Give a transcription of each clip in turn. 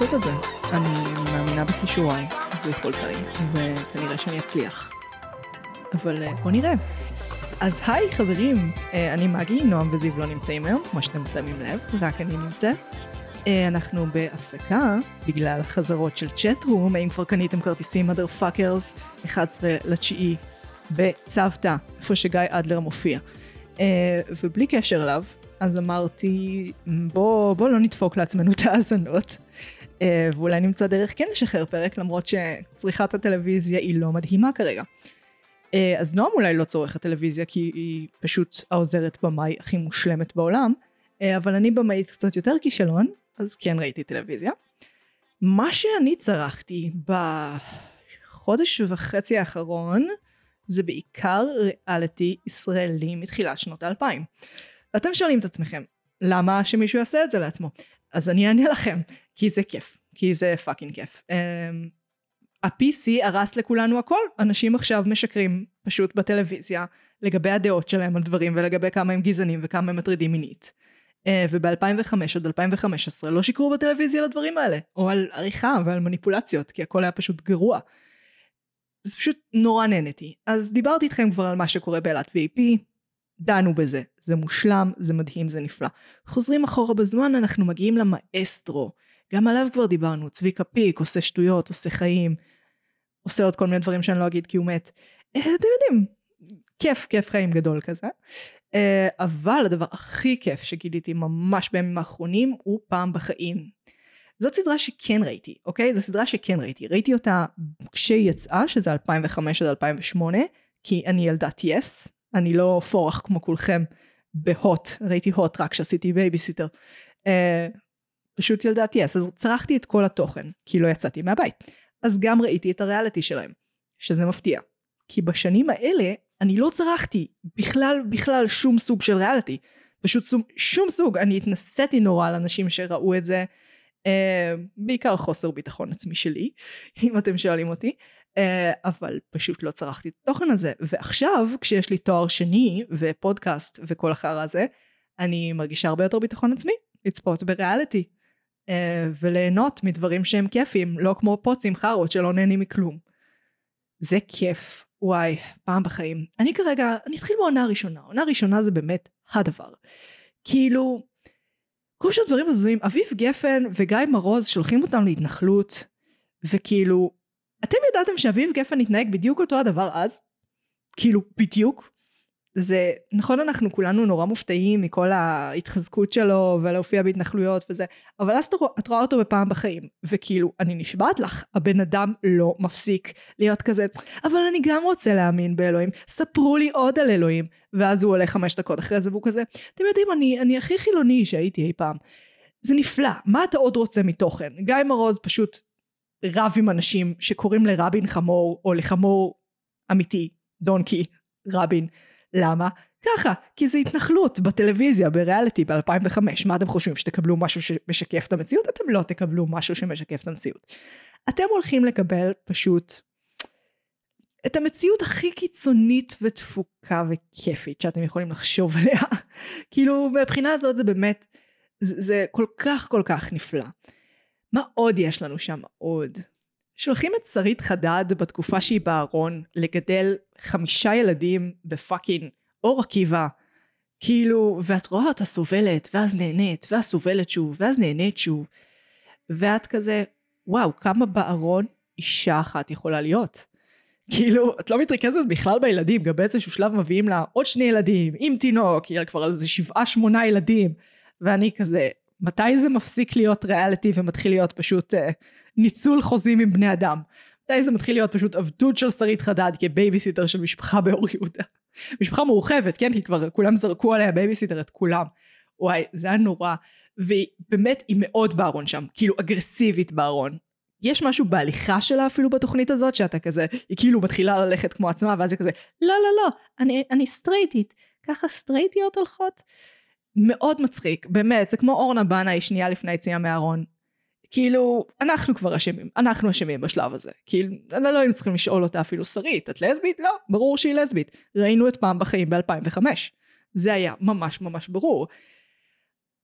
לעשות את זה. אני מאמינה בכישוריי וביכולתיי, וכנראה שאני אצליח. אבל אה, בוא נראה. אז היי חברים, אה, אני מגי, נועם וזיו לא נמצאים היום, כמו שאתם שמים לב, רק אני נמצאת. אה, אנחנו בהפסקה בגלל החזרות של צ'טרום, האם כבר קניתם כרטיסים mother fuckers 11 לתשיעי בצוותא, איפה שגיא אדלר מופיע. ובלי קשר אליו, אז אמרתי, בוא, בוא לא נדפוק לעצמנו את האזנות, אה, ואולי נמצא דרך כן לשחרר פרק, למרות שצריכת הטלוויזיה היא לא מדהימה כרגע. אה, אז נועם אולי לא צורכת טלוויזיה, כי היא פשוט העוזרת במאי הכי מושלמת בעולם, אה, אבל אני במאית קצת יותר כישלון, אז כן ראיתי טלוויזיה. מה שאני צרכתי בחודש וחצי האחרון, זה בעיקר ריאליטי ישראלי מתחילת שנות האלפיים. ואתם שואלים את עצמכם, למה שמישהו יעשה את זה לעצמו? אז אני אענה לכם, כי זה כיף, כי זה fucking כיף. Um, ה-PC הרס לכולנו הכל, אנשים עכשיו משקרים פשוט בטלוויזיה לגבי הדעות שלהם על דברים ולגבי כמה הם גזענים וכמה הם מטרידים מינית. Uh, וב-2005 עד 2015 לא שיקרו בטלוויזיה לדברים האלה, או על עריכה ועל מניפולציות, כי הכל היה פשוט גרוע. זה פשוט נורא נהניתי. אז דיברתי איתכם כבר על מה שקורה באילת VP, דנו בזה, זה מושלם, זה מדהים, זה נפלא. חוזרים אחורה בזמן, אנחנו מגיעים למאסטרו. גם עליו כבר דיברנו, צביקה פיק, עושה שטויות, עושה חיים, עושה עוד כל מיני דברים שאני לא אגיד כי הוא מת. אה, אתם יודעים, כיף, כיף חיים גדול כזה. אה, אבל הדבר הכי כיף שגיליתי ממש בימים האחרונים הוא פעם בחיים. זאת סדרה שכן ראיתי, אוקיי? זו סדרה שכן ראיתי. ראיתי אותה כשהיא יצאה, שזה 2005 עד 2008, כי אני ילדת יס, אני לא פורח כמו כולכם בהוט, ראיתי הוט רק כשעשיתי בייביסיטר. Uh, פשוט ילדת יס, אז צרכתי את כל התוכן, כי לא יצאתי מהבית. אז גם ראיתי את הריאליטי שלהם, שזה מפתיע. כי בשנים האלה אני לא צרכתי בכלל בכלל שום סוג של ריאליטי. פשוט שום, שום סוג, אני התנסיתי נורא על אנשים שראו את זה, uh, בעיקר חוסר ביטחון עצמי שלי, אם אתם שואלים אותי. אה, אבל פשוט לא צרכתי את התוכן הזה. ועכשיו, כשיש לי תואר שני ופודקאסט וכל החרא הזה, אני מרגישה הרבה יותר ביטחון עצמי לצפות בריאליטי. אה, וליהנות מדברים שהם כיפים, לא כמו פוצים חארות שלא נהנים מכלום. זה כיף. וואי, פעם בחיים. אני כרגע, אני אתחיל בעונה הראשונה. עונה הראשונה זה באמת הדבר. כאילו, כל שאר דברים הזויים, אביב גפן וגיא מרוז שולחים אותם להתנחלות, וכאילו, אתם ידעתם שאביב גפן התנהג בדיוק אותו הדבר אז? כאילו, בדיוק? זה, נכון אנחנו כולנו נורא מופתעים מכל ההתחזקות שלו ולהופיע בהתנחלויות וזה, אבל אז את רואה אותו בפעם בחיים, וכאילו, אני נשבעת לך, הבן אדם לא מפסיק להיות כזה, אבל אני גם רוצה להאמין באלוהים, ספרו לי עוד על אלוהים, ואז הוא עולה חמש דקות אחרי זה והוא כזה, אתם יודעים, אני, אני הכי חילוני שהייתי אי פעם. זה נפלא, מה אתה עוד רוצה מתוכן? גיא מרוז פשוט רב עם אנשים שקוראים לרבין חמור או לחמור אמיתי דונקי רבין למה? ככה כי זה התנחלות בטלוויזיה בריאליטי ב-2005 מה אתם חושבים שתקבלו משהו שמשקף את המציאות? אתם לא תקבלו משהו שמשקף את המציאות. אתם הולכים לקבל פשוט את המציאות הכי קיצונית ותפוקה וכיפית שאתם יכולים לחשוב עליה. כאילו מבחינה הזאת זה באמת זה, זה כל כך כל כך נפלא. מה עוד יש לנו שם עוד? שולחים את שרית חדד בתקופה שהיא בארון לגדל חמישה ילדים בפאקינג אור עקיבא. כאילו, ואת רואה אותה סובלת, ואז נהנית, ואז סובלת שוב, ואז נהנית שוב. ואת כזה, וואו, כמה burnout אישה אחת יכולה להיות. כאילו, את לא מתרכזת בכלל בילדים, גם באיזשהו שלב מביאים לה עוד שני ילדים, עם תינוק, יהיה כבר איזה שבעה שמונה ילדים. ואני כזה, מתי זה מפסיק להיות ריאליטי ומתחיל להיות פשוט uh, ניצול חוזים עם בני אדם? מתי זה מתחיל להיות פשוט עבדות של שרית חדד כבייביסיטר של משפחה באור יהודה? משפחה מורחבת, כן? כי כבר כולם זרקו עליה בייביסיטר את כולם. וואי, זה היה נורא. והיא באמת, היא מאוד בארון שם, כאילו אגרסיבית בארון. יש משהו בהליכה שלה אפילו בתוכנית הזאת, שאתה כזה, היא כאילו מתחילה ללכת כמו עצמה, ואז היא כזה, לא, לא, לא, אני, אני סטרייטית. ככה סטרייטיות הולכות? מאוד מצחיק, באמת, זה כמו אורנה בנאי שנייה לפני היציאה מהארון. כאילו, אנחנו כבר אשמים, אנחנו אשמים בשלב הזה. כאילו, לא היינו צריכים לשאול אותה אפילו, שרית, את לסבית? לא, ברור שהיא לסבית. ראינו את פעם בחיים ב-2005. זה היה ממש ממש ברור.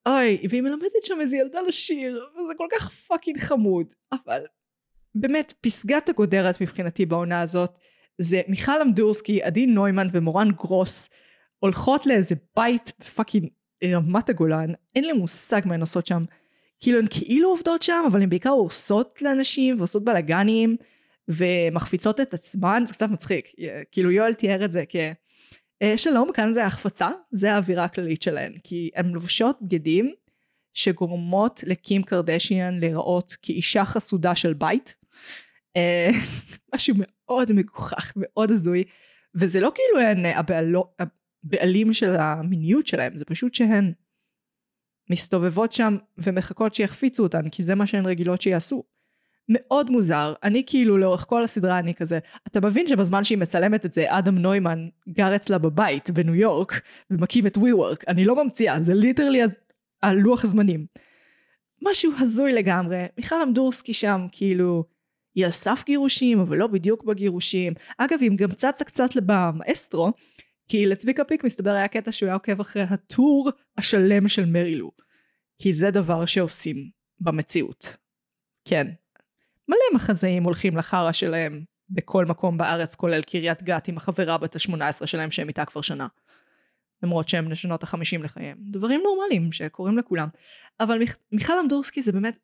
אוי, והיא מלמדת שם איזה ילדה לשיר, וזה כל כך fucking חמוד. אבל באמת, פסגת הגודרת מבחינתי בעונה הזאת, זה מיכל אמדורסקי, עדי נוימן ומורן גרוס, הולכות לאיזה בית בפאקינג רמת הגולן, אין לי מושג מה הן עושות שם. כאילו הן כאילו עובדות שם, אבל הן בעיקר הורסות לאנשים ועושות בלאגנים, ומחפיצות את עצמן, זה קצת מצחיק. כאילו יואל תיאר את זה כ... אה, שלום, כאן זה החפצה, זה האווירה הכללית שלהן. כי הן לובשות בגדים שגורמות לקים קרדשיאן להיראות כאישה חסודה של בית. אה, משהו מאוד מגוחך, מאוד הזוי. וזה לא כאילו הן הבעלו, הבעלים של המיניות שלהם, זה פשוט שהן מסתובבות שם ומחכות שיחפיצו אותן, כי זה מה שהן רגילות שיעשו. מאוד מוזר, אני כאילו לאורך כל הסדרה אני כזה, אתה מבין שבזמן שהיא מצלמת את זה, אדם נוימן גר אצלה בבית בניו יורק, ומקים את ווי וורק, אני לא ממציאה, זה literally הלוח זמנים. משהו הזוי לגמרי, מיכל אמדורסקי שם כאילו, היא על סף גירושים, אבל לא בדיוק בגירושים. אגב, היא גם צצה קצת במאסטרו, כי לצביקה פיק מסתבר היה קטע שהוא היה עוקב אחרי הטור השלם של מרילו. כי זה דבר שעושים במציאות. כן. מלא מחזאים הולכים לחרא שלהם בכל מקום בארץ, כולל קריית גת עם החברה בת ה-18 שלהם שהם איתה כבר שנה. למרות שהם לשנות החמישים לחייהם. דברים נורמליים שקורים לכולם. אבל מיכ... מיכל אמדורסקי זה באמת,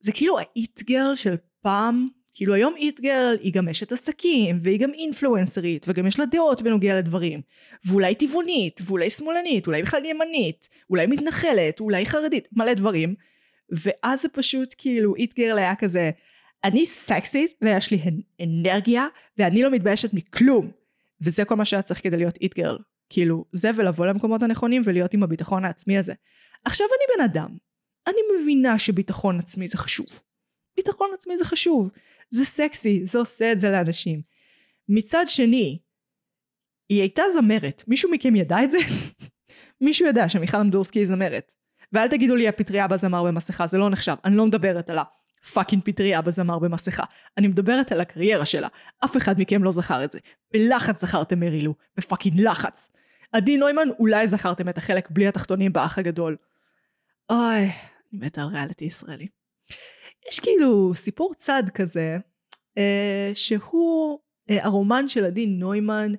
זה כאילו האיט גרל של פעם כאילו היום איט גרל היא גם אשת עסקים והיא גם אינפלואנסרית וגם יש לה דעות בנוגע לדברים. ואולי טבעונית ואולי שמאלנית אולי בכלל ימנית אולי מתנחלת אולי חרדית מלא דברים. ואז זה פשוט כאילו איט גרל היה כזה אני סקסית ויש לי אנרגיה ואני לא מתביישת מכלום. וזה כל מה שהיה צריך כדי להיות איט גרל כאילו זה ולבוא למקומות הנכונים ולהיות עם הביטחון העצמי הזה. עכשיו אני בן אדם. אני מבינה שביטחון עצמי זה חשוב. ביטחון עצמי זה חשוב זה סקסי, זה עושה את זה לאנשים. מצד שני, היא הייתה זמרת. מישהו מכם ידע את זה? מישהו ידע שמיכל אמדורסקי היא זמרת. ואל תגידו לי הפטריה בזמר במסכה, זה לא נחשב. אני לא מדברת על הפאקינג פטריה בזמר במסכה. אני מדברת על הקריירה שלה. אף אחד מכם לא זכר את זה. בלחץ זכרתם מרילו. בפאקינג לחץ. עדי נוימן, אולי זכרתם את החלק בלי התחתונים באח הגדול. אוי, אני מתה על ריאליטי ישראלי. יש כאילו סיפור צד כזה, אה, שהוא אה, הרומן של עדי נוימן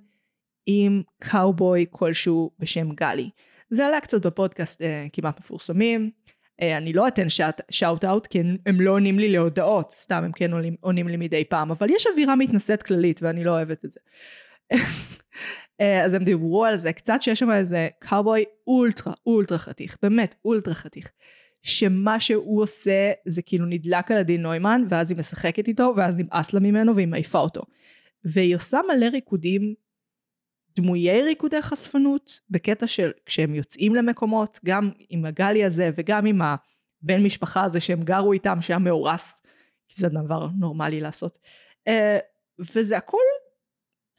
עם קאובוי כלשהו בשם גלי. זה עלה קצת בפודקאסט אה, כמעט מפורסמים. אה, אני לא אתן shout out כי הם, הם לא עונים לי להודעות, סתם הם כן עונים, עונים לי מדי פעם, אבל יש אווירה מתנשאת כללית ואני לא אוהבת את זה. אה, אז הם דיברו על זה קצת שיש שם איזה קאובוי ultra ultra חתיך, באמת אולטרה חתיך. שמה שהוא עושה זה כאילו נדלק על עדי נוימן ואז היא משחקת איתו ואז נמאס לה ממנו והיא מעיפה אותו. והיא עושה מלא ריקודים, דמויי ריקודי חשפנות, בקטע של כשהם יוצאים למקומות, גם עם הגלי הזה וגם עם הבן משפחה הזה שהם גרו איתם שהיה מאורס, כי זה דבר נורמלי לעשות. Uh, וזה הכל,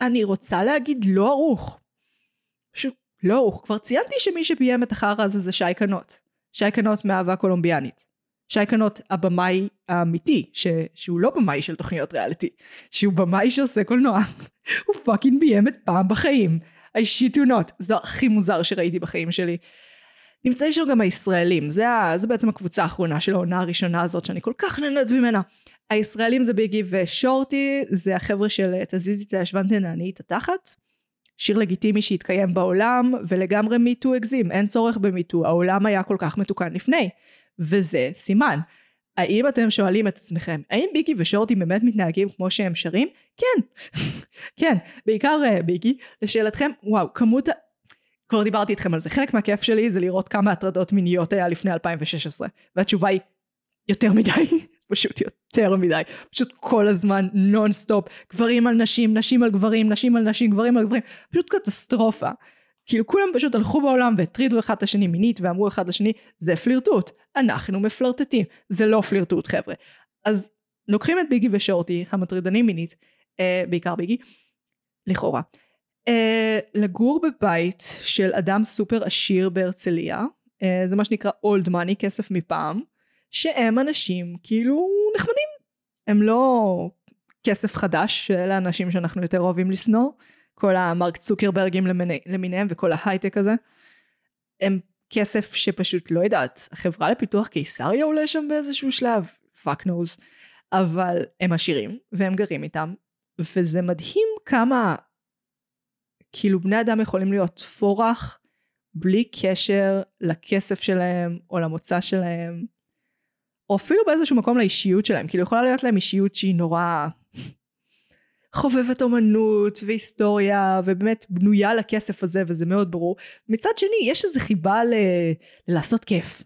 אני רוצה להגיד לא ערוך. פשוט לא ערוך. כבר ציינתי שמי שביים את החרא הזה זה שי קנות. שי קנות מאהבה קולומביאנית. שי קנות הבמאי האמיתי, ש... שהוא לא במאי של תוכניות ריאליטי, שהוא במאי שעושה קולנוע. הוא fucking ביים את פעם בחיים. I shit you not. זה הדבר הכי מוזר שראיתי בחיים שלי. נמצאים שם גם הישראלים, זה, ה... זה בעצם הקבוצה האחרונה של העונה הראשונה הזאת שאני כל כך נהנית ממנה. הישראלים זה ביקי ושורטי, זה החבר'ה של תזיזי את הישבן תנעני את התחת. שיר לגיטימי שהתקיים בעולם ולגמרי מיטו הגזים אין צורך במיטו העולם היה כל כך מתוקן לפני. וזה סימן. האם אתם שואלים את עצמכם האם ביקי ושורטי באמת מתנהגים כמו שהם שרים? כן. כן. בעיקר uh, ביקי לשאלתכם וואו כמות כבר דיברתי איתכם על זה. חלק מהכיף שלי זה לראות כמה הטרדות מיניות היה לפני 2016 והתשובה היא יותר מדי פשוט יותר מדי, פשוט כל הזמן non stop, גברים על נשים, נשים על גברים, נשים על נשים, גברים על גברים, פשוט קטסטרופה. כאילו כולם פשוט הלכו בעולם והטרידו אחד את השני מינית ואמרו אחד לשני זה פלירטוט, אנחנו מפלרטטים, זה לא פלירטוט חבר'ה. אז לוקחים את ביגי ושורטי המטרידנים מינית, אה, בעיקר ביגי, לכאורה, אה, לגור בבית של אדם סופר עשיר בהרצליה, אה, זה מה שנקרא אולד מאני, כסף מפעם, שהם אנשים כאילו נחמדים. הם לא כסף חדש, שאלה אנשים שאנחנו יותר אוהבים לשנוא, כל המרק צוקרברגים למיני, למיניהם וכל ההייטק הזה. הם כסף שפשוט לא יודעת, החברה לפיתוח קיסריה עולה שם באיזשהו שלב, fuck knows, אבל הם עשירים והם גרים איתם, וזה מדהים כמה כאילו בני אדם יכולים להיות פורח בלי קשר לכסף שלהם או למוצא שלהם, או אפילו באיזשהו מקום לאישיות שלהם, כאילו יכולה להיות להם אישיות שהיא נורא חובבת אומנות והיסטוריה ובאמת בנויה לכסף הזה וזה מאוד ברור. מצד שני יש איזו חיבה ל... לעשות כיף,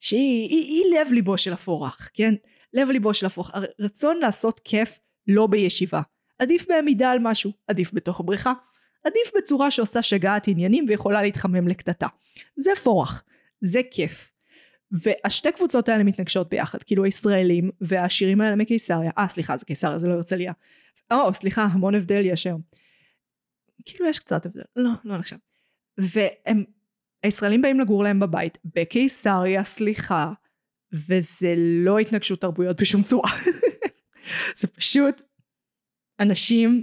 שהיא היא, היא לב ליבו של הפורח, כן? לב ליבו של הפורח, הרצון לעשות כיף לא בישיבה. עדיף בעמידה על משהו, עדיף בתוך בריכה, עדיף בצורה שעושה שגעת עניינים ויכולה להתחמם לקטטה. זה פורח, זה כיף. והשתי קבוצות האלה מתנגשות ביחד, כאילו הישראלים והעשירים האלה מקיסריה, אה סליחה זה קיסריה זה לא הרצליה, או סליחה המון הבדל יש היום. כאילו יש קצת הבדל, לא, לא נחשב. והם, הישראלים באים לגור להם בבית, בקיסריה סליחה, וזה לא התנגשות תרבויות בשום צורה. זה פשוט אנשים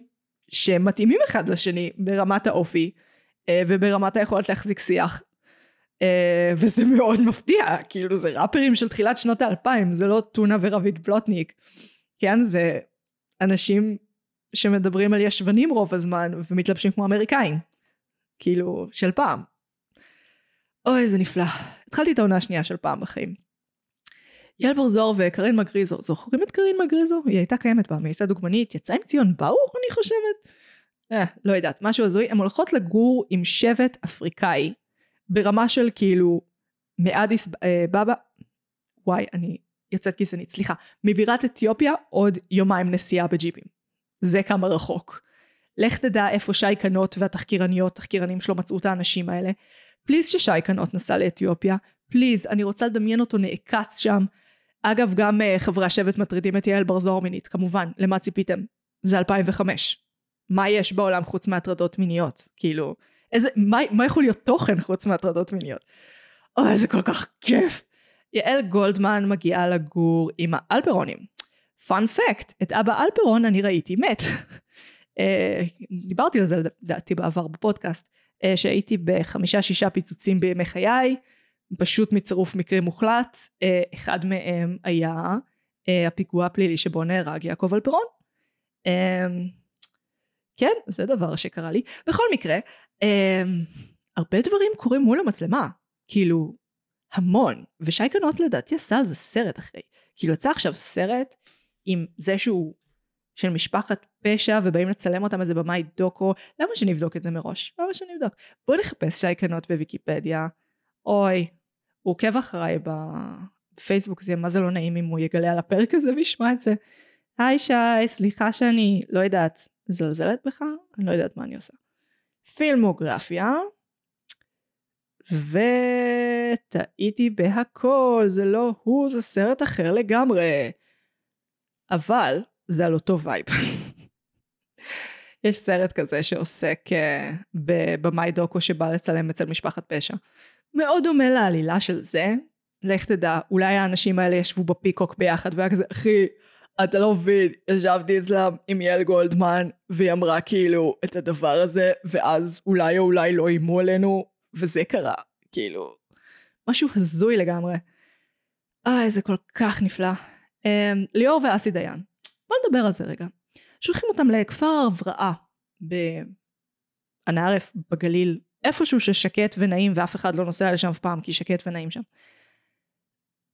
שמתאימים אחד לשני ברמת האופי אה, וברמת היכולת להחזיק שיח. אה, וזה מאוד מפתיע, כאילו זה ראפרים של תחילת שנות האלפיים, זה לא טונה ורביד פלוטניק. כן, זה אנשים שמדברים על ישבנים רוב הזמן ומתלבשים כמו אמריקאים. כאילו, של פעם. אוי, זה נפלא. התחלתי את העונה השנייה של פעם בחיים. יעל בר זוהר וקרין מגריזו, זוכרים את קרין מגריזו? היא הייתה קיימת פעם, היא הייתה דוגמנית, יצאה עם ציון ברוך אני חושבת? אה, לא יודעת, משהו הזוי, הן הולכות לגור עם שבט אפריקאי, ברמה של כאילו, מאדיס אה, בבא, וואי, אני יוצאת גזענית, סליחה, מבירת אתיופיה עוד יומיים נסיעה בג'יפים. זה כמה רחוק. לך תדע איפה שי קנות והתחקירניות, תחקירנים שלו מצאו את האנשים האלה. פליז ששי קנות נסע לאתיופיה, פליז, אני רוצה לדמיין אותו נעקץ שם. אגב, גם uh, חברי השבט מטרידים את יעל בר זוהר מינית, כמובן, למה ציפיתם? זה 2005. מה יש בעולם חוץ מהטרדות מיניות? כאילו, איזה, מה, מה יכול להיות תוכן חוץ מהטרדות מיניות? אוי, זה כל כך כיף. יעל גולדמן מגיעה לגור עם האלפרונים. פאנ פקט, את אבא אלפרון אני ראיתי מת. אה, דיברתי על זה לדעתי בעבר בפודקאסט, אה, שהייתי בחמישה שישה פיצוצים בימי חיי, פשוט מצירוף מקרים מוחלט, אה, אחד מהם היה הפיגוע הפלילי שבו נהרג יעקב אלפרון. כן, זה דבר שקרה לי. בכל מקרה, הרבה דברים קורים מול המצלמה, כאילו, המון, ושי קנות לדעתי עשה על זה סרט אחרי. כאילו יצא עכשיו סרט עם זה שהוא של משפחת פשע ובאים לצלם אותם איזה במאי דוקו, למה שנבדוק את זה מראש? למה שנבדוק? בוא נחפש שי קנות בוויקיפדיה. אוי, הוא עוקב אחריי בפייסבוק, זה מה זה לא נעים אם הוא יגלה על הפרק הזה וישמע את זה. היי שי, סליחה שאני לא יודעת, זלזלת בך? אני לא יודעת מה אני עושה. פילמוגרפיה, וטעיתי בהכל, זה לא הוא, זה סרט אחר לגמרי. אבל זה על אותו vibe. יש סרט כזה שעוסק uh, בבמאי דוקו שבא לצלם אצל משפחת פשע. מאוד דומה לעלילה של זה. לך תדע, אולי האנשים האלה ישבו בפיקוק ביחד והיה כזה, אחי, אתה לא מבין, ישבתי אצלם עם יעל גולדמן, והיא אמרה כאילו את הדבר הזה, ואז אולי או אולי לא איימו עלינו, וזה קרה, כאילו, משהו הזוי לגמרי. אה, זה כל כך נפלא. Um, ליאור ואסי דיין. בוא נדבר על זה רגע. שולחים אותם לכפר הבראה באנערף בגליל, איפשהו ששקט ונעים ואף אחד לא נוסע לשם אף פעם כי שקט ונעים שם.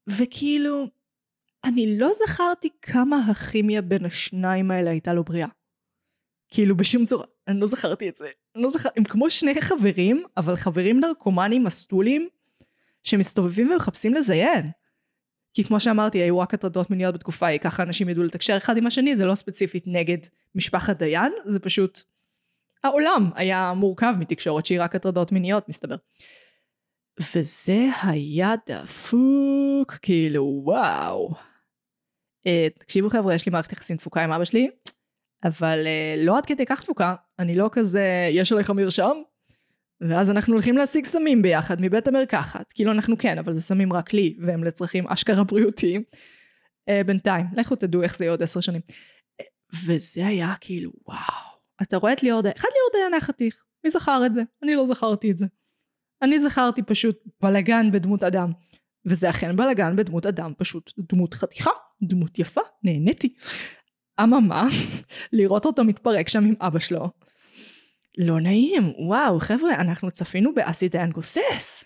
וכאילו, אני לא זכרתי כמה הכימיה בין השניים האלה הייתה לו בריאה. כאילו בשום צורה, אני לא זכרתי את זה. אני לא זכר... הם כמו שני חברים, אבל חברים נרקומנים מסטולים שמסתובבים ומחפשים לזיין. כי כמו שאמרתי, היו רק הטרדות מיניות בתקופה ההיא, ככה אנשים ידעו לתקשר אחד עם השני, זה לא ספציפית נגד משפחת דיין, זה פשוט... העולם היה מורכב מתקשורת שהיא רק הטרדות מיניות, מסתבר. וזה היה דפוק, כאילו וואו. Uh, תקשיבו חבר'ה, יש לי מערכת יחסים תפוקה עם אבא שלי, אבל uh, לא עד כדי כך תפוקה, אני לא כזה, יש עליך מרשם? ואז אנחנו הולכים להשיג סמים ביחד מבית המרקחת. כאילו אנחנו כן, אבל זה סמים רק לי, והם לצרכים אשכרה בריאותיים. Uh, בינתיים, לכו תדעו איך זה יהיה עוד עשר שנים. וזה היה כאילו, וואו. אתה רואה את ליאור דיין, אחד ליאור דיין היה חתיך. מי זכר את זה? אני לא זכרתי את זה. אני זכרתי פשוט בלגן בדמות אדם. וזה אכן בלגן בדמות אדם, פשוט דמות חתיכה, דמות יפה, נהניתי. אממה, לראות אותו מתפרק שם עם אבא שלו. לא נעים, וואו, חבר'ה, אנחנו צפינו באסי דיין גוסס.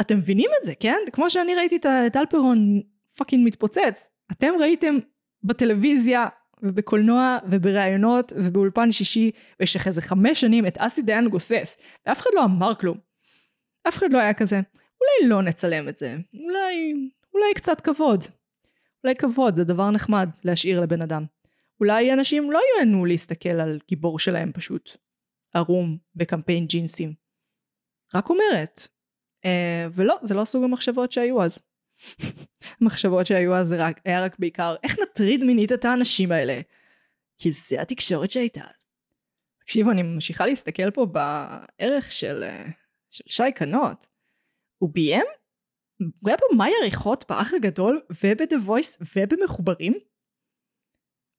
אתם מבינים את זה, כן? כמו שאני ראיתי את אלפרון fucking מתפוצץ. אתם ראיתם בטלוויזיה ובקולנוע ובראיונות ובאולפן שישי במשך איזה חמש שנים את אסי דיין גוסס ואף אחד לא אמר כלום. אף אחד לא היה כזה אולי לא נצלם את זה אולי אולי קצת כבוד. אולי כבוד זה דבר נחמד להשאיר לבן אדם. אולי אנשים לא ייהנו להסתכל על גיבור שלהם פשוט ערום בקמפיין ג'ינסים. רק אומרת. אה, ולא זה לא סוג המחשבות שהיו אז. המחשבות שהיו אז רק, היה רק בעיקר איך נטריד מינית את האנשים האלה. כי זה התקשורת שהייתה אז. תקשיבו, אני ממשיכה להסתכל פה בערך של, אה, של שי קנות. הוא ביים? הוא היה במאי עריכות באח הגדול וב"דה וויס ובמחוברים?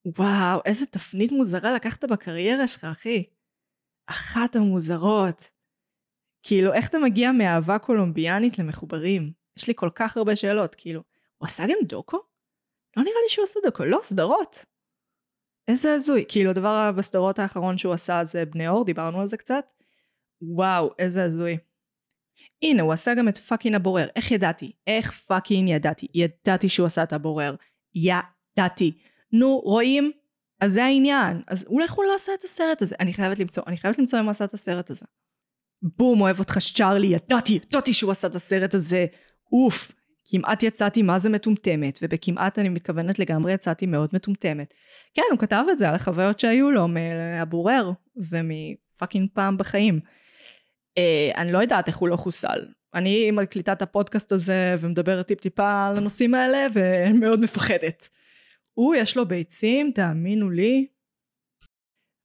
וואו, איזה תפנית מוזרה לקחת בקריירה שלך, אחי. אחת המוזרות. כאילו, איך אתה מגיע מאהבה קולומביאנית למחוברים? יש לי כל כך הרבה שאלות, כאילו, הוא עשה גם דוקו? לא נראה לי שהוא עשה דוקו, לא, סדרות. איזה הזוי. כאילו, הדבר בסדרות האחרון שהוא עשה זה בני אור, דיברנו על זה קצת. וואו, איזה הזוי. הנה, הוא עשה גם את fucking הבורר. איך ידעתי? איך fucking ידעתי? ידעתי שהוא עשה את הבורר. ידעתי. נו, רואים? אז זה העניין. אז אולי הוא לא עשה את הסרט הזה. אני חייבת למצוא, אני חייבת למצוא אם הוא עשה את הסרט הזה. בום, אוהב אותך צ'ארלי, ידעתי, ידעתי שהוא עשה את הסרט הזה. אוף, כמעט יצאתי מה זה מטומטמת, ובכמעט אני מתכוונת לגמרי יצאתי מאוד מטומטמת. כן, הוא כתב את זה על החוויות שהיו לו מהבורר ומ fucking פעם בחיים. אה, אני לא יודעת איך הוא לא חוסל. אני מקליטה את הפודקאסט הזה ומדברת טיפ טיפה על הנושאים האלה ומאוד מפחדת. הוא יש לו ביצים, תאמינו לי.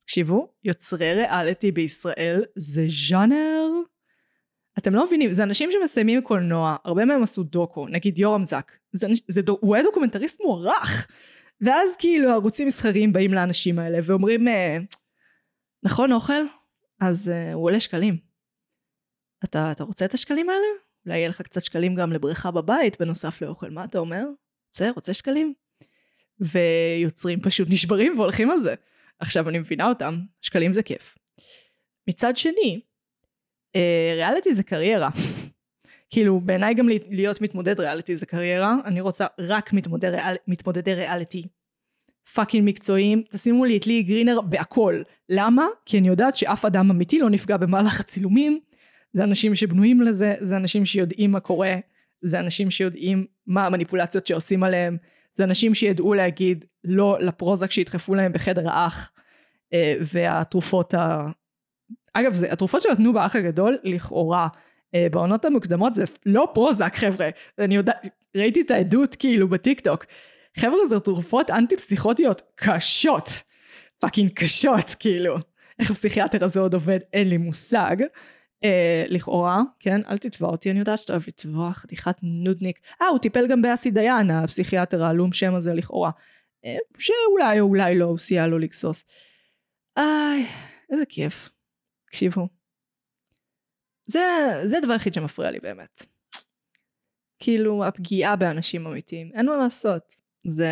תקשיבו, יוצרי ריאליטי בישראל זה ז'אנר אתם לא מבינים, זה אנשים שמסיימים קולנוע, הרבה מהם עשו דוקו, נגיד יורם זק, זה, זה, זה, הוא היה דוקומנטריסט מוערך, ואז כאילו ערוצים מסחריים באים לאנשים האלה ואומרים, אה, נכון אוכל? אז uh, הוא עולה שקלים. אתה, אתה רוצה את השקלים האלה? אולי יהיה לך קצת שקלים גם לבריכה בבית בנוסף לאוכל, מה אתה אומר? רוצה? רוצה שקלים? ויוצרים פשוט נשברים והולכים על זה. עכשיו אני מבינה אותם, שקלים זה כיף. מצד שני, אה, ריאליטי זה קריירה. כאילו בעיניי גם להיות מתמודד ריאליטי זה קריירה, אני רוצה רק מתמודד ריאל, מתמודדי ריאליטי. fucking מקצועיים, תשימו לי את לי גרינר בהכל. למה? כי אני יודעת שאף אדם אמיתי לא נפגע במהלך הצילומים. זה אנשים שבנויים לזה, זה אנשים שיודעים מה קורה, זה אנשים שיודעים מה המניפולציות שעושים עליהם, זה אנשים שידעו להגיד לא לפרוזק שידחפו להם בחדר האח, אה, והתרופות אגב, זה, התרופות שנתנו באח הגדול, לכאורה, אה, בעונות המוקדמות זה לא פרוזק, חבר'ה. אני יודעת, ראיתי את העדות כאילו בטיק טוק. חבר'ה, זה תרופות אנטי פסיכוטיות קשות. fucking קשות, כאילו. איך הפסיכיאטר הזה עוד עובד, אין לי מושג. אה, לכאורה, כן, אל תתבע אותי, אני יודעת שאתה אוהב לתבוע, חתיכת נודניק. אה, הוא טיפל גם באסי דיין, הפסיכיאטר העלום שם הזה לכאורה. אה, שאולי או אולי לא, הוא סייע לו לגסוס. איי, איזה כיף. תקשיבו. זה, זה הדבר היחיד שמפריע לי באמת. כאילו הפגיעה באנשים אמיתיים, אין מה לעשות. זה,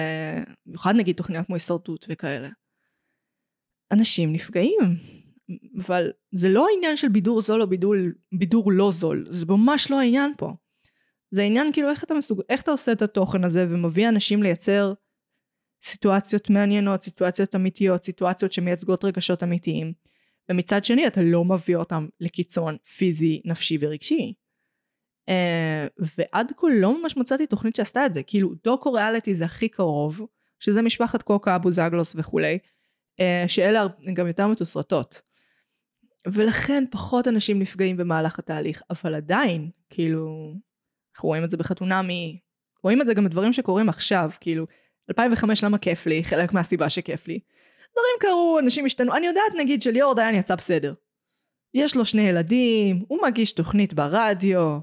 במיוחד נגיד תוכניות כמו הישרדות וכאלה. אנשים נפגעים, אבל זה לא העניין של בידור זול או בידור, בידור לא זול, זה ממש לא העניין פה. זה העניין כאילו איך אתה מסוג... איך אתה עושה את התוכן הזה ומביא אנשים לייצר סיטואציות מעניינות, סיטואציות אמיתיות, סיטואציות שמייצגות רגשות אמיתיים. ומצד שני אתה לא מביא אותם לקיצון פיזי, נפשי ורגשי. Uh, ועד כה לא ממש מצאתי תוכנית שעשתה את זה, כאילו דוקו ריאליטי זה הכי קרוב, שזה משפחת קוקה, אבו זגלוס וכולי, uh, שאלה גם יותר מתוסרטות. ולכן פחות אנשים נפגעים במהלך התהליך, אבל עדיין, כאילו, אנחנו רואים את זה בחתונמי, רואים את זה גם בדברים שקורים עכשיו, כאילו, 2005 למה כיף לי, חלק מהסיבה שכיף לי. דברים קרו, אנשים השתנו. אני יודעת נגיד שליאור דיין יצא בסדר. יש לו שני ילדים, הוא מגיש תוכנית ברדיו,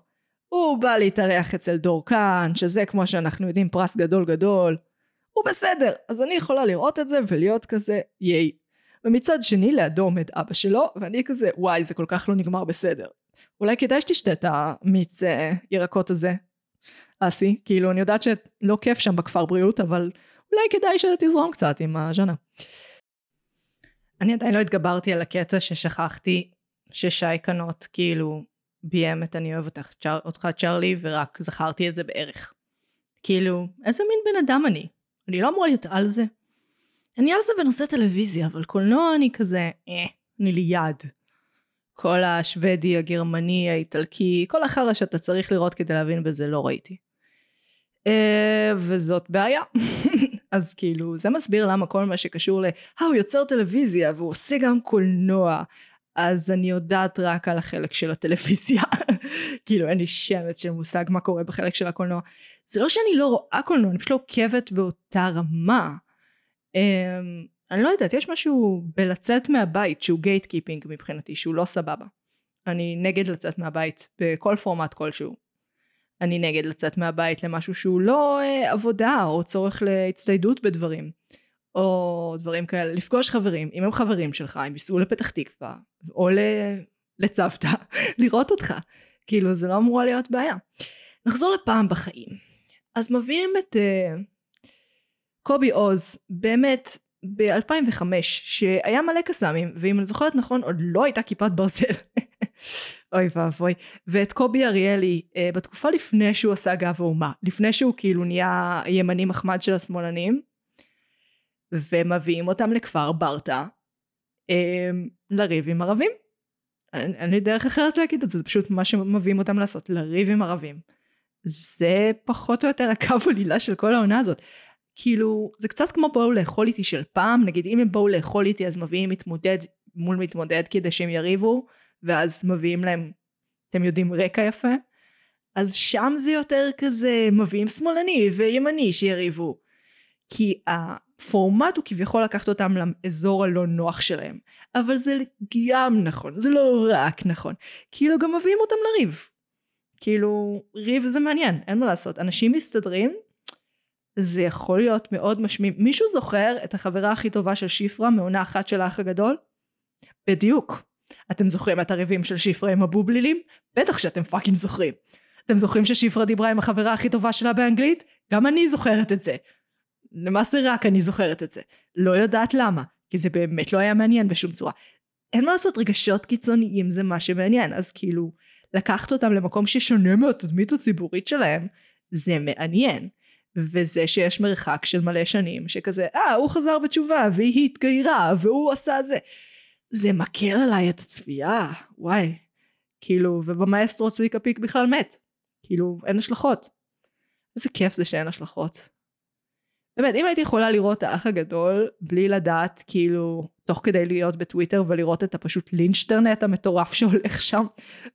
הוא בא להתארח אצל דורקן, שזה כמו שאנחנו יודעים פרס גדול גדול. הוא בסדר, אז אני יכולה לראות את זה ולהיות כזה ייי. ומצד שני לידו עומד אבא שלו, ואני כזה וואי זה כל כך לא נגמר בסדר. אולי כדאי שתשתה את המיץ אה, ירקות הזה, אסי, כאילו אני יודעת שלא כיף שם בכפר בריאות, אבל אולי כדאי שתזרום קצת עם הז'נה. אני עדיין לא התגברתי על הקטע ששכחתי ששי קנות כאילו ביים את אני אוהב אותך, צ'ר, אותך צ'רלי ורק זכרתי את זה בערך. כאילו, איזה מין בן אדם אני? אני לא אמורה להיות על זה. אני על זה בנושא טלוויזיה, אבל קולנוע אני כזה, אה, אני ליד. כל השוודי, הגרמני, האיטלקי, כל החרא שאתה צריך לראות כדי להבין בזה לא ראיתי. אה, וזאת בעיה. אז כאילו, זה מסביר למה כל מה שקשור ל... אה, הוא יוצר טלוויזיה והוא עושה גם קולנוע. אז אני יודעת רק על החלק של הטלוויזיה. כאילו, אין לי שמץ של מושג מה קורה בחלק של הקולנוע. זה לא שאני לא רואה קולנוע, אני פשוט לא עוקבת באותה רמה. Um, אני לא יודעת, יש משהו בלצאת מהבית שהוא gate keeping מבחינתי, שהוא לא סבבה. אני נגד לצאת מהבית בכל פורמט כלשהו. אני נגד לצאת מהבית למשהו שהוא לא uh, עבודה או צורך להצטיידות בדברים. או דברים כאלה, לפגוש חברים, אם הם חברים שלך, הם ייסעו לפתח תקווה, או לצוותא, לראות אותך. כאילו, זה לא אמורה להיות בעיה. נחזור לפעם בחיים. אז מביאים את uh, קובי עוז, באמת, ב-2005, שהיה מלא קסאמים, ואם אני זוכרת נכון, עוד לא הייתה כיפת ברזל. אוי ואבוי. ואת קובי אריאלי, uh, בתקופה לפני שהוא עשה גב האומה, לפני שהוא כאילו נהיה ימני מחמד של השמאלנים, ומביאים אותם לכפר ברטה, um, לריב עם ערבים. אין לי דרך אחרת להגיד את זה, זה פשוט מה שמביאים אותם לעשות, לריב עם ערבים. זה פחות או יותר הקו עלילה של כל העונה הזאת. כאילו, זה קצת כמו בואו לאכול איתי של פעם, נגיד אם הם באו לאכול איתי אז מביאים מתמודד מול מתמודד כדי שהם יריבו, ואז מביאים להם, אתם יודעים, רקע יפה. אז שם זה יותר כזה, מביאים שמאלני וימני שיריבו. כי הפורמט הוא כביכול לקחת אותם לאזור הלא נוח שלהם. אבל זה גם נכון, זה לא רק נכון. כאילו גם מביאים אותם לריב. כאילו, ריב זה מעניין, אין מה לעשות. אנשים מסתדרים, זה יכול להיות מאוד משמים. מישהו זוכר את החברה הכי טובה של שיפרה מעונה אחת של האח הגדול? בדיוק. אתם זוכרים את הריבים של שיפרה עם הבובלילים? בטח שאתם fucking זוכרים. אתם זוכרים ששיפרה דיברה עם החברה הכי טובה שלה באנגלית? גם אני זוכרת את זה. למעשה רק אני זוכרת את זה. לא יודעת למה, כי זה באמת לא היה מעניין בשום צורה. אין מה לעשות, רגשות קיצוניים זה מה שמעניין, אז כאילו, לקחת אותם למקום ששונה מהתדמית הציבורית שלהם, זה מעניין. וזה שיש מרחק של מלא שנים, שכזה, אה, הוא חזר בתשובה, והיא התגיירה, והוא עשה זה. זה מקל עליי את הצביעה, וואי. כאילו, ובמאסטרו צביקה פיק בכלל מת. כאילו, אין השלכות. איזה כיף זה שאין השלכות. באמת, אם הייתי יכולה לראות האח הגדול, בלי לדעת, כאילו, תוך כדי להיות בטוויטר ולראות את הפשוט לינצ'טרנט המטורף שהולך שם,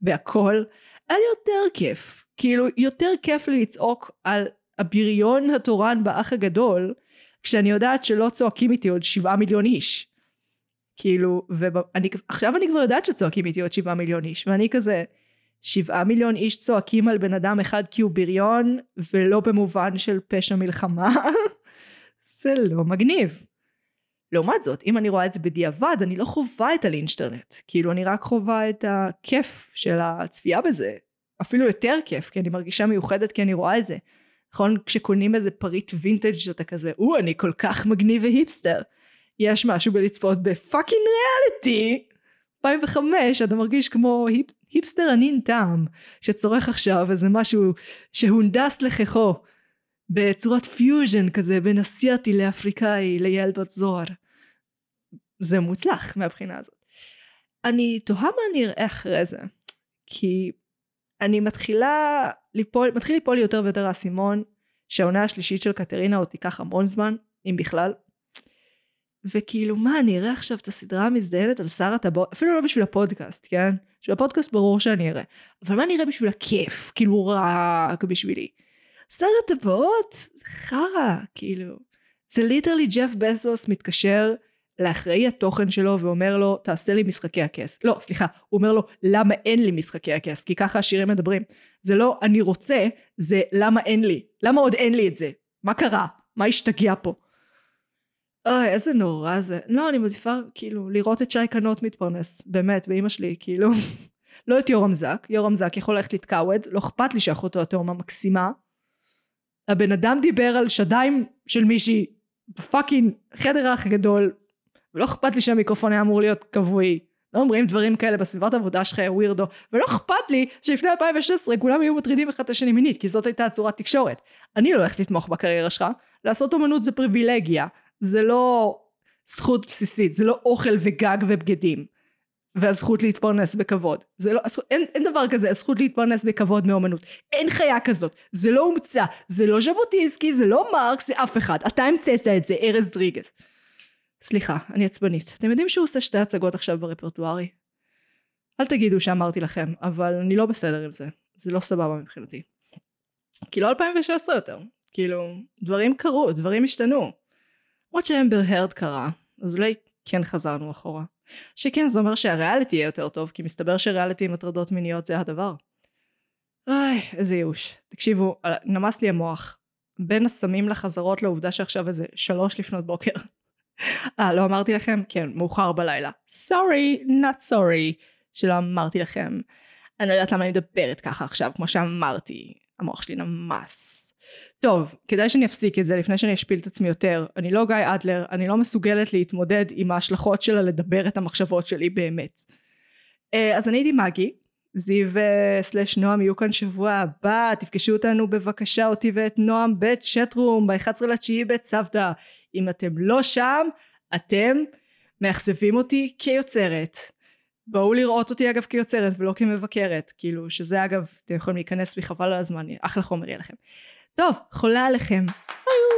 והכל, היה יותר כיף. כאילו, יותר כיף לי לצעוק על הבריון התורן באח הגדול, כשאני יודעת שלא צועקים איתי עוד שבעה מיליון איש. כאילו, ועכשיו אני כבר יודעת שצועקים איתי עוד שבעה מיליון איש, ואני כזה, שבעה מיליון איש צועקים על בן אדם אחד כי הוא בריון, ולא במובן של פשע מלחמה. זה לא מגניב. לעומת זאת, אם אני רואה את זה בדיעבד, אני לא חווה את הלינשטרנט. כאילו, אני רק חווה את הכיף של הצפייה בזה. אפילו יותר כיף, כי אני מרגישה מיוחדת כי אני רואה את זה. נכון? כשקונים איזה פריט וינטג' שאתה כזה, או, אני כל כך מגניב והיפסטר. יש משהו בלצפות ב fucking ריאליטי. 2005 אתה מרגיש כמו היפ, היפסטר אנין טעם שצורך עכשיו איזה משהו שהונדס לכחו בצורת פיוז'ן כזה בין אסיאתי לאפריקאי ליעל בר זוהר. זה מוצלח מהבחינה הזאת. אני תוהה מה אני אראה אחרי זה כי אני מתחילה ליפול, מתחיל ליפול לי יותר ויותר האסימון שהעונה השלישית של קטרינה עוד תיקח המון זמן, אם בכלל. וכאילו מה אני אראה עכשיו את הסדרה המזדיינת על שר הטבעות, אפילו לא בשביל הפודקאסט, כן? בשביל הפודקאסט ברור שאני אראה. אבל מה אני אראה בשביל הכיף? כאילו רק בשבילי. שר הטבעות? חרא, כאילו. זה literally ג'ף בזוס מתקשר לאחראי התוכן שלו ואומר לו תעשה לי משחקי הכס. לא, סליחה, הוא אומר לו למה אין לי משחקי הכס? כי ככה העשירים מדברים. זה לא אני רוצה, זה למה אין לי. למה עוד אין לי את זה? מה קרה? מה השתגע פה? אוי, איזה נורא זה. לא, אני מעדיפה כאילו לראות את שי קנות מתפרנס, באמת, באימא שלי, כאילו. לא את יורם זק, יורם זק יכול ללכת לתקאווד, לא אכפת לי שאחותו התאום המקסימה. הבן אדם דיבר על שדיים של מישהי בפאקינג חדר האח הגדול, ולא אכפת לי שהמיקרופון היה אמור להיות כבוי. לא אומרים דברים כאלה בסביבת עבודה שלך יא ווירדו, ולא אכפת לי שלפני 2016 כולם היו מטרידים אחד את השני מינית, כי זאת הייתה צורת תקשורת. אני לא הולכת לתמוך בקריירה שלך, לעשות אומנות זה פריבילגיה, זה לא זכות בסיסית, זה לא אוכל וגג ובגדים. והזכות להתפרנס בכבוד. זה לא, אין, אין דבר כזה, הזכות להתפרנס בכבוד מאומנות. אין חיה כזאת. זה לא הומצא. זה לא ז'בוטינסקי, זה לא מרקס, זה אף אחד. אתה המצאת את זה, ארז דריגס. סליחה, אני עצבנית. אתם יודעים שהוא עושה שתי הצגות עכשיו ברפרטוארי? אל תגידו שאמרתי לכם, אבל אני לא בסדר עם זה. זה לא סבבה מבחינתי. כי לא 2016 יותר. כאילו, דברים קרו, דברים השתנו. למרות שאמבר הרד קרה, אז אולי כן חזרנו אחורה. שכן זה אומר שהריאליטי יהיה יותר טוב, כי מסתבר שריאליטי עם הטרדות מיניות זה הדבר. איי, איזה ייאוש. תקשיבו, נמס לי המוח. בין הסמים לחזרות לעובדה שעכשיו איזה שלוש לפנות בוקר. אה, לא אמרתי לכם? כן, מאוחר בלילה. סורי, not sorry, שלא אמרתי לכם. אני לא יודעת למה אני מדברת ככה עכשיו, כמו שאמרתי. המוח שלי נמס. טוב, כדאי שאני אפסיק את זה לפני שאני אשפיל את עצמי יותר. אני לא גיא אדלר, אני לא מסוגלת להתמודד עם ההשלכות שלה לדבר את המחשבות שלי באמת. אה, אז אני הייתי מגי, זיו אה, סלש נועם יהיו כאן שבוע הבא, תפגשו אותנו בבקשה אותי ואת נועם בצ'טרום ב-11 לתשיעי בצוותא. אם אתם לא שם, אתם מאכזבים אותי כיוצרת. בואו לראות אותי אגב כיוצרת ולא כמבקרת, כאילו שזה אגב, אתם יכולים להיכנס בי חבל על הזמן, אחלה חומר יהיה לכם. טוב, חולה עליכם. ביי